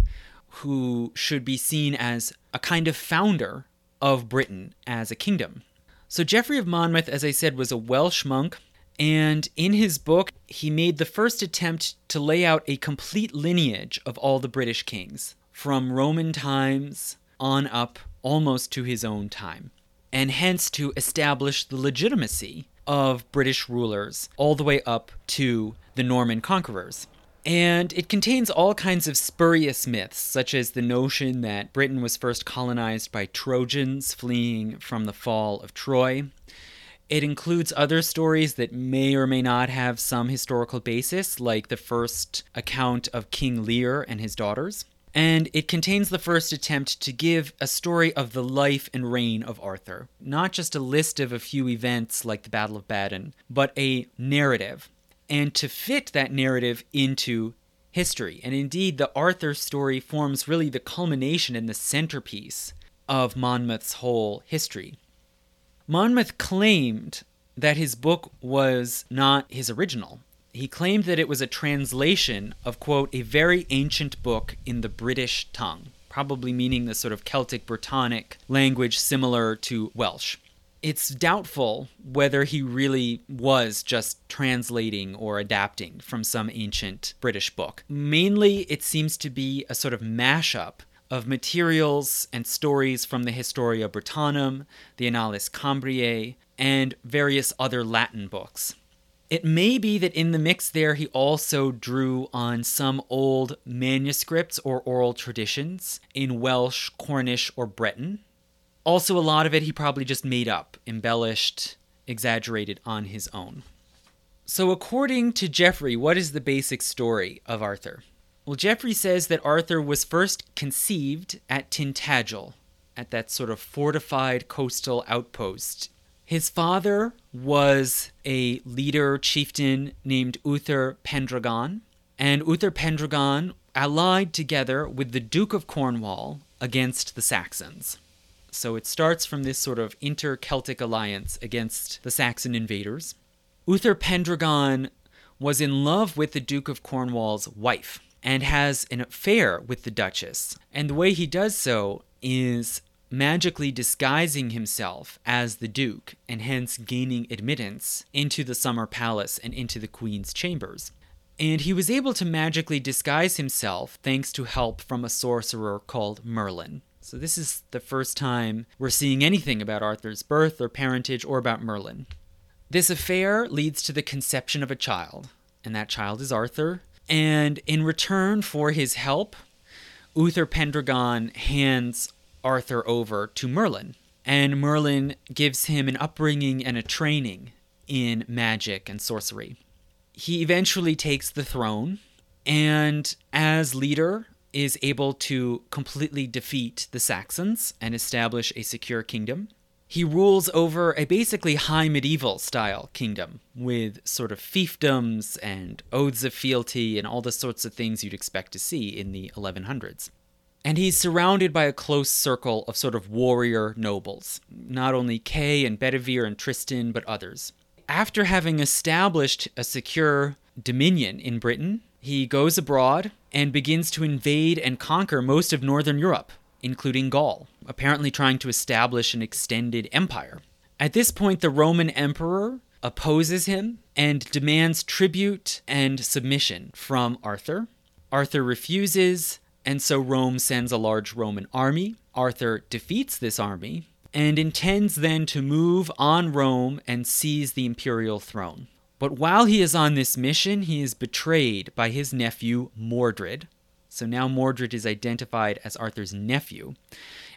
who should be seen as a kind of founder of Britain as a kingdom. So, Geoffrey of Monmouth, as I said, was a Welsh monk, and in his book, he made the first attempt to lay out a complete lineage of all the British kings, from Roman times on up almost to his own time and hence to establish the legitimacy of British rulers all the way up to the Norman conquerors. And it contains all kinds of spurious myths, such as the notion that Britain was first colonized by Trojans fleeing from the fall of Troy. It includes other stories that may or may not have some historical basis, like the first account of King Lear and his daughters and it contains the first attempt to give a story of the life and reign of Arthur. Not just a list of a few events like the Battle of Badon, but a narrative, and to fit that narrative into history. And indeed, the Arthur story forms really the culmination and the centerpiece of Monmouth's whole history. Monmouth claimed that his book was not his original, he claimed that it was a translation of, quote, a very ancient book in the British tongue, probably meaning the sort of Celtic Brittonic language similar to Welsh. It's doubtful whether he really was just translating or adapting from some ancient British book. Mainly, it seems to be a sort of mashup of materials and stories from the Historia Brittonum, the Annales Cambriae, and various other Latin books. It may be that in the mix there, he also drew on some old manuscripts or oral traditions in Welsh, Cornish, or Breton. Also, a lot of it he probably just made up, embellished, exaggerated on his own. So, according to Geoffrey, what is the basic story of Arthur? Well, Geoffrey says that Arthur was first conceived at Tintagel, at that sort of fortified coastal outpost his father was a leader chieftain named Uther Pendragon, and Uther Pendragon allied together with the Duke of Cornwall against the Saxons. So it starts from this sort of inter Celtic alliance against the Saxon invaders. Uther Pendragon was in love with the Duke of Cornwall's wife and has an affair with the Duchess. And the way he does so is magically disguising himself as the Duke and hence gaining admittance into the Summer Palace and into the Queen's chambers. And he was able to magically disguise himself thanks to help from a sorcerer called Merlin. So, this is the first time we're seeing anything about Arthur's birth or parentage or about Merlin. This affair leads to the conception of a child, and that child is Arthur. And in return for his help, Uther Pendragon hands Arthur over to Merlin. and Merlin gives him an upbringing and a training in magic and sorcery. He eventually takes the throne and, as leader, is able to completely defeat the Saxons and establish a secure kingdom. He rules over a basically high medieval style kingdom with sort of fiefdoms and oaths of fealty and all the sorts of things you'd expect to see in the 1100s. And he's surrounded by a close circle of sort of warrior nobles, not only Kay and Bedivere and Tristan, but others. After having established a secure dominion in Britain, he goes abroad and begins to invade and conquer most of northern Europe, including Gaul, apparently trying to establish an extended empire. At this point, the Roman emperor opposes him and demands tribute and submission from Arthur. Arthur refuses, and so Rome sends a large Roman army. Arthur defeats this army and intends then to move on Rome and seize the imperial throne. But while he is on this mission, he is betrayed by his nephew Mordred. So now Mordred is identified as Arthur's nephew.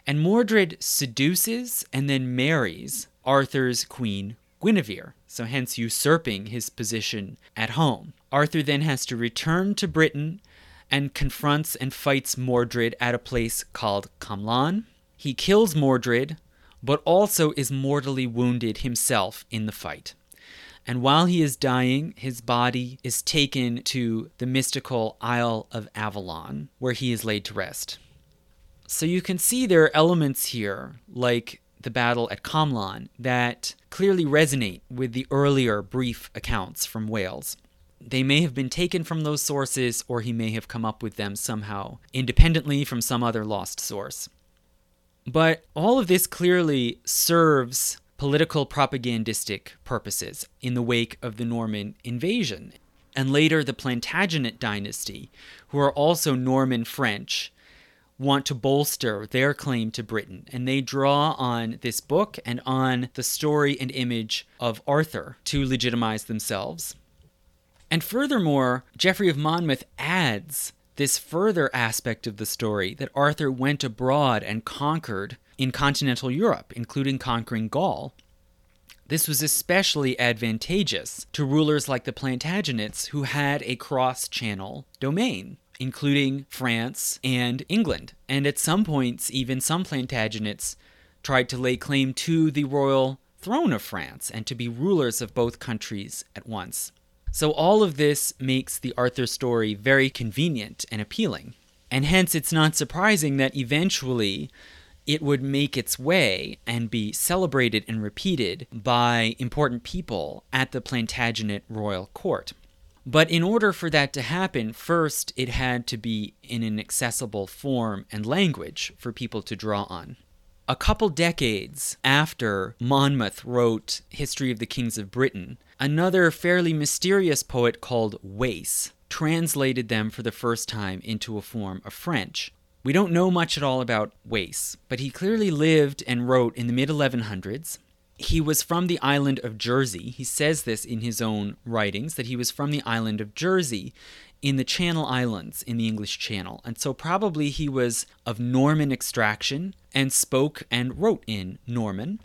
And Mordred seduces and then marries Arthur's queen Guinevere, so hence usurping his position at home. Arthur then has to return to Britain and confronts and fights Mordred at a place called Camlann. He kills Mordred, but also is mortally wounded himself in the fight. And while he is dying, his body is taken to the mystical Isle of Avalon, where he is laid to rest. So you can see there are elements here, like the battle at Camlann, that clearly resonate with the earlier brief accounts from Wales. They may have been taken from those sources, or he may have come up with them somehow independently from some other lost source. But all of this clearly serves political propagandistic purposes in the wake of the Norman invasion. And later, the Plantagenet dynasty, who are also Norman French, want to bolster their claim to Britain. And they draw on this book and on the story and image of Arthur to legitimize themselves. And furthermore, Geoffrey of Monmouth adds this further aspect of the story that Arthur went abroad and conquered in continental Europe, including conquering Gaul. This was especially advantageous to rulers like the Plantagenets who had a cross channel domain, including France and England. And at some points, even some Plantagenets tried to lay claim to the royal throne of France and to be rulers of both countries at once. So, all of this makes the Arthur story very convenient and appealing. And hence, it's not surprising that eventually it would make its way and be celebrated and repeated by important people at the Plantagenet royal court. But in order for that to happen, first it had to be in an accessible form and language for people to draw on. A couple decades after Monmouth wrote History of the Kings of Britain, Another fairly mysterious poet called Wace translated them for the first time into a form of French. We don't know much at all about Wace, but he clearly lived and wrote in the mid 1100s. He was from the island of Jersey. He says this in his own writings that he was from the island of Jersey in the Channel Islands in the English Channel. And so probably he was of Norman extraction and spoke and wrote in Norman.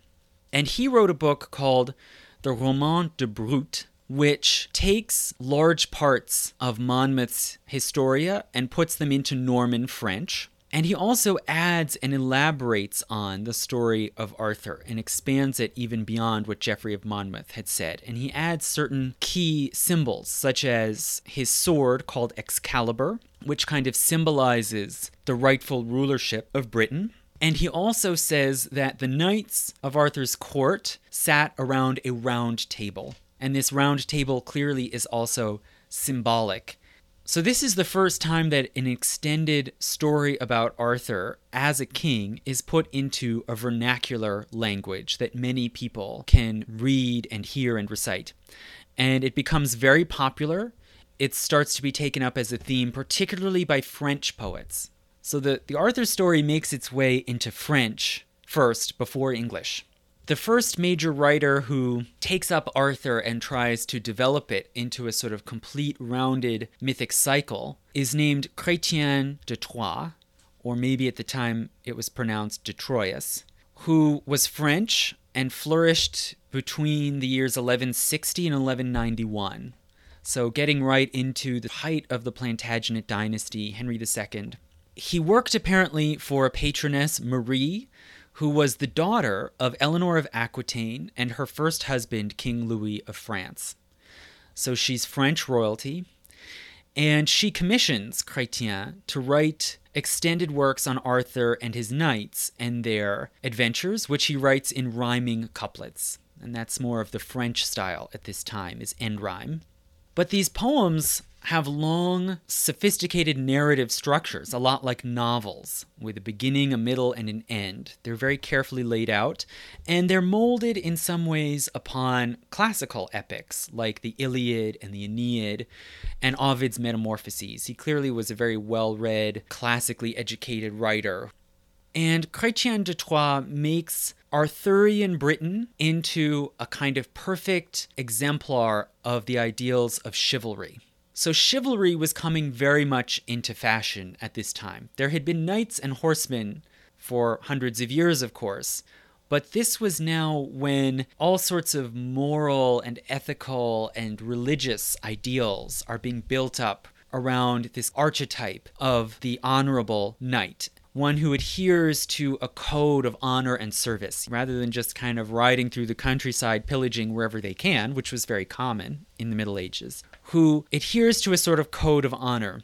And he wrote a book called the Roman de Brut, which takes large parts of Monmouth's Historia and puts them into Norman French. And he also adds and elaborates on the story of Arthur and expands it even beyond what Geoffrey of Monmouth had said. And he adds certain key symbols, such as his sword called Excalibur, which kind of symbolizes the rightful rulership of Britain. And he also says that the knights of Arthur's court sat around a round table. And this round table clearly is also symbolic. So, this is the first time that an extended story about Arthur as a king is put into a vernacular language that many people can read and hear and recite. And it becomes very popular. It starts to be taken up as a theme, particularly by French poets. So the, the Arthur story makes its way into French first before English. The first major writer who takes up Arthur and tries to develop it into a sort of complete, rounded mythic cycle is named Chrétien de Troyes, or maybe at the time it was pronounced de Troyes. who was French and flourished between the years 1160 and 1191. So, getting right into the height of the Plantagenet dynasty, Henry II. He worked apparently for a patroness, Marie, who was the daughter of Eleanor of Aquitaine and her first husband, King Louis of France. So, she's French royalty. And she commissions Chrétien to write extended works on Arthur and his knights and their adventures, which he writes in rhyming couplets. And that's more of the French style at this time, is end rhyme. But these poems have long, sophisticated narrative structures, a lot like novels, with a beginning, a middle, and an end. They're very carefully laid out, and they're molded in some ways upon classical epics like the Iliad and the Aeneid and Ovid's Metamorphoses. He clearly was a very well read, classically educated writer. And Chrétien de Troyes makes Arthurian Britain into a kind of perfect exemplar of the ideals of chivalry. So, chivalry was coming very much into fashion at this time. There had been knights and horsemen for hundreds of years, of course, but this was now when all sorts of moral and ethical and religious ideals are being built up around this archetype of the honorable knight one who adheres to a code of honor and service rather than just kind of riding through the countryside pillaging wherever they can, which was very common in the Middle Ages, who adheres to a sort of code of honor.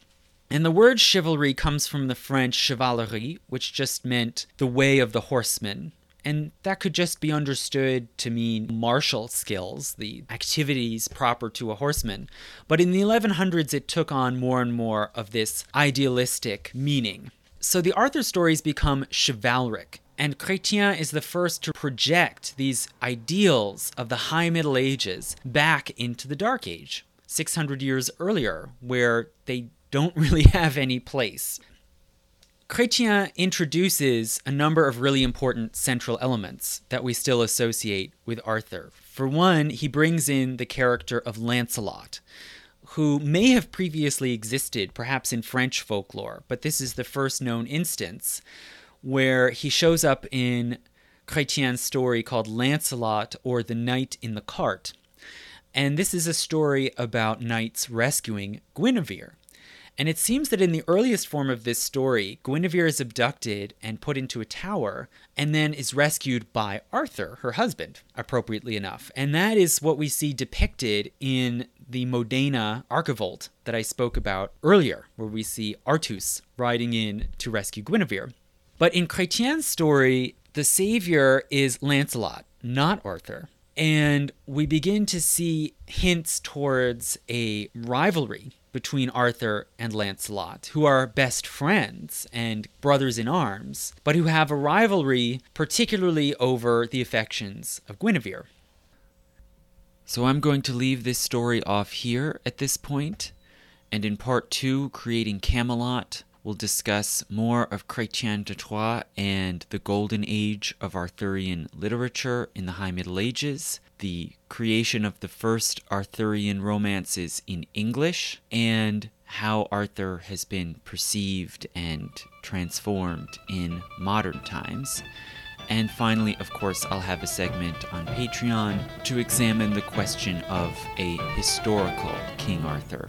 And the word chivalry comes from the French chevalerie, which just meant the way of the horseman. And that could just be understood to mean martial skills, the activities proper to a horseman. But in the 1100s, it took on more and more of this idealistic meaning. So the Arthur stories become chivalric, and Chrétien is the first to project these ideals of the High Middle Ages back into the Dark Age, 600 years earlier, where they don't really have any place. Chrétien introduces a number of really important central elements that we still associate with Arthur. For one, he brings in the character of Lancelot, who may have previously existed, perhaps in French folklore, but this is the first known instance where he shows up in Chrétien's story called Lancelot or The Knight in the Cart. And this is a story about knights rescuing Guinevere. And it seems that in the earliest form of this story, Guinevere is abducted and put into a tower and then is rescued by Arthur, her husband, appropriately enough. And that is what we see depicted in the Modena archivolt that I spoke about earlier, where we see Artus riding in to rescue Guinevere. But in Chrétien's story, the savior is Lancelot, not Arthur. And we begin to see hints towards a rivalry between Arthur and Lancelot, who are best friends and brothers in arms, but who have a rivalry particularly over the affections of Guinevere. So I'm going to leave this story off here at this point, and in part two, Creating Camelot, we'll discuss more of Chrétien de Troyes and the golden age of Arthurian literature in the High Middle Ages, the creation of the first Arthurian romances in English, and how Arthur has been perceived and transformed in modern times. And finally, of course, I'll have a segment on Patreon to examine the question of a historical King Arthur.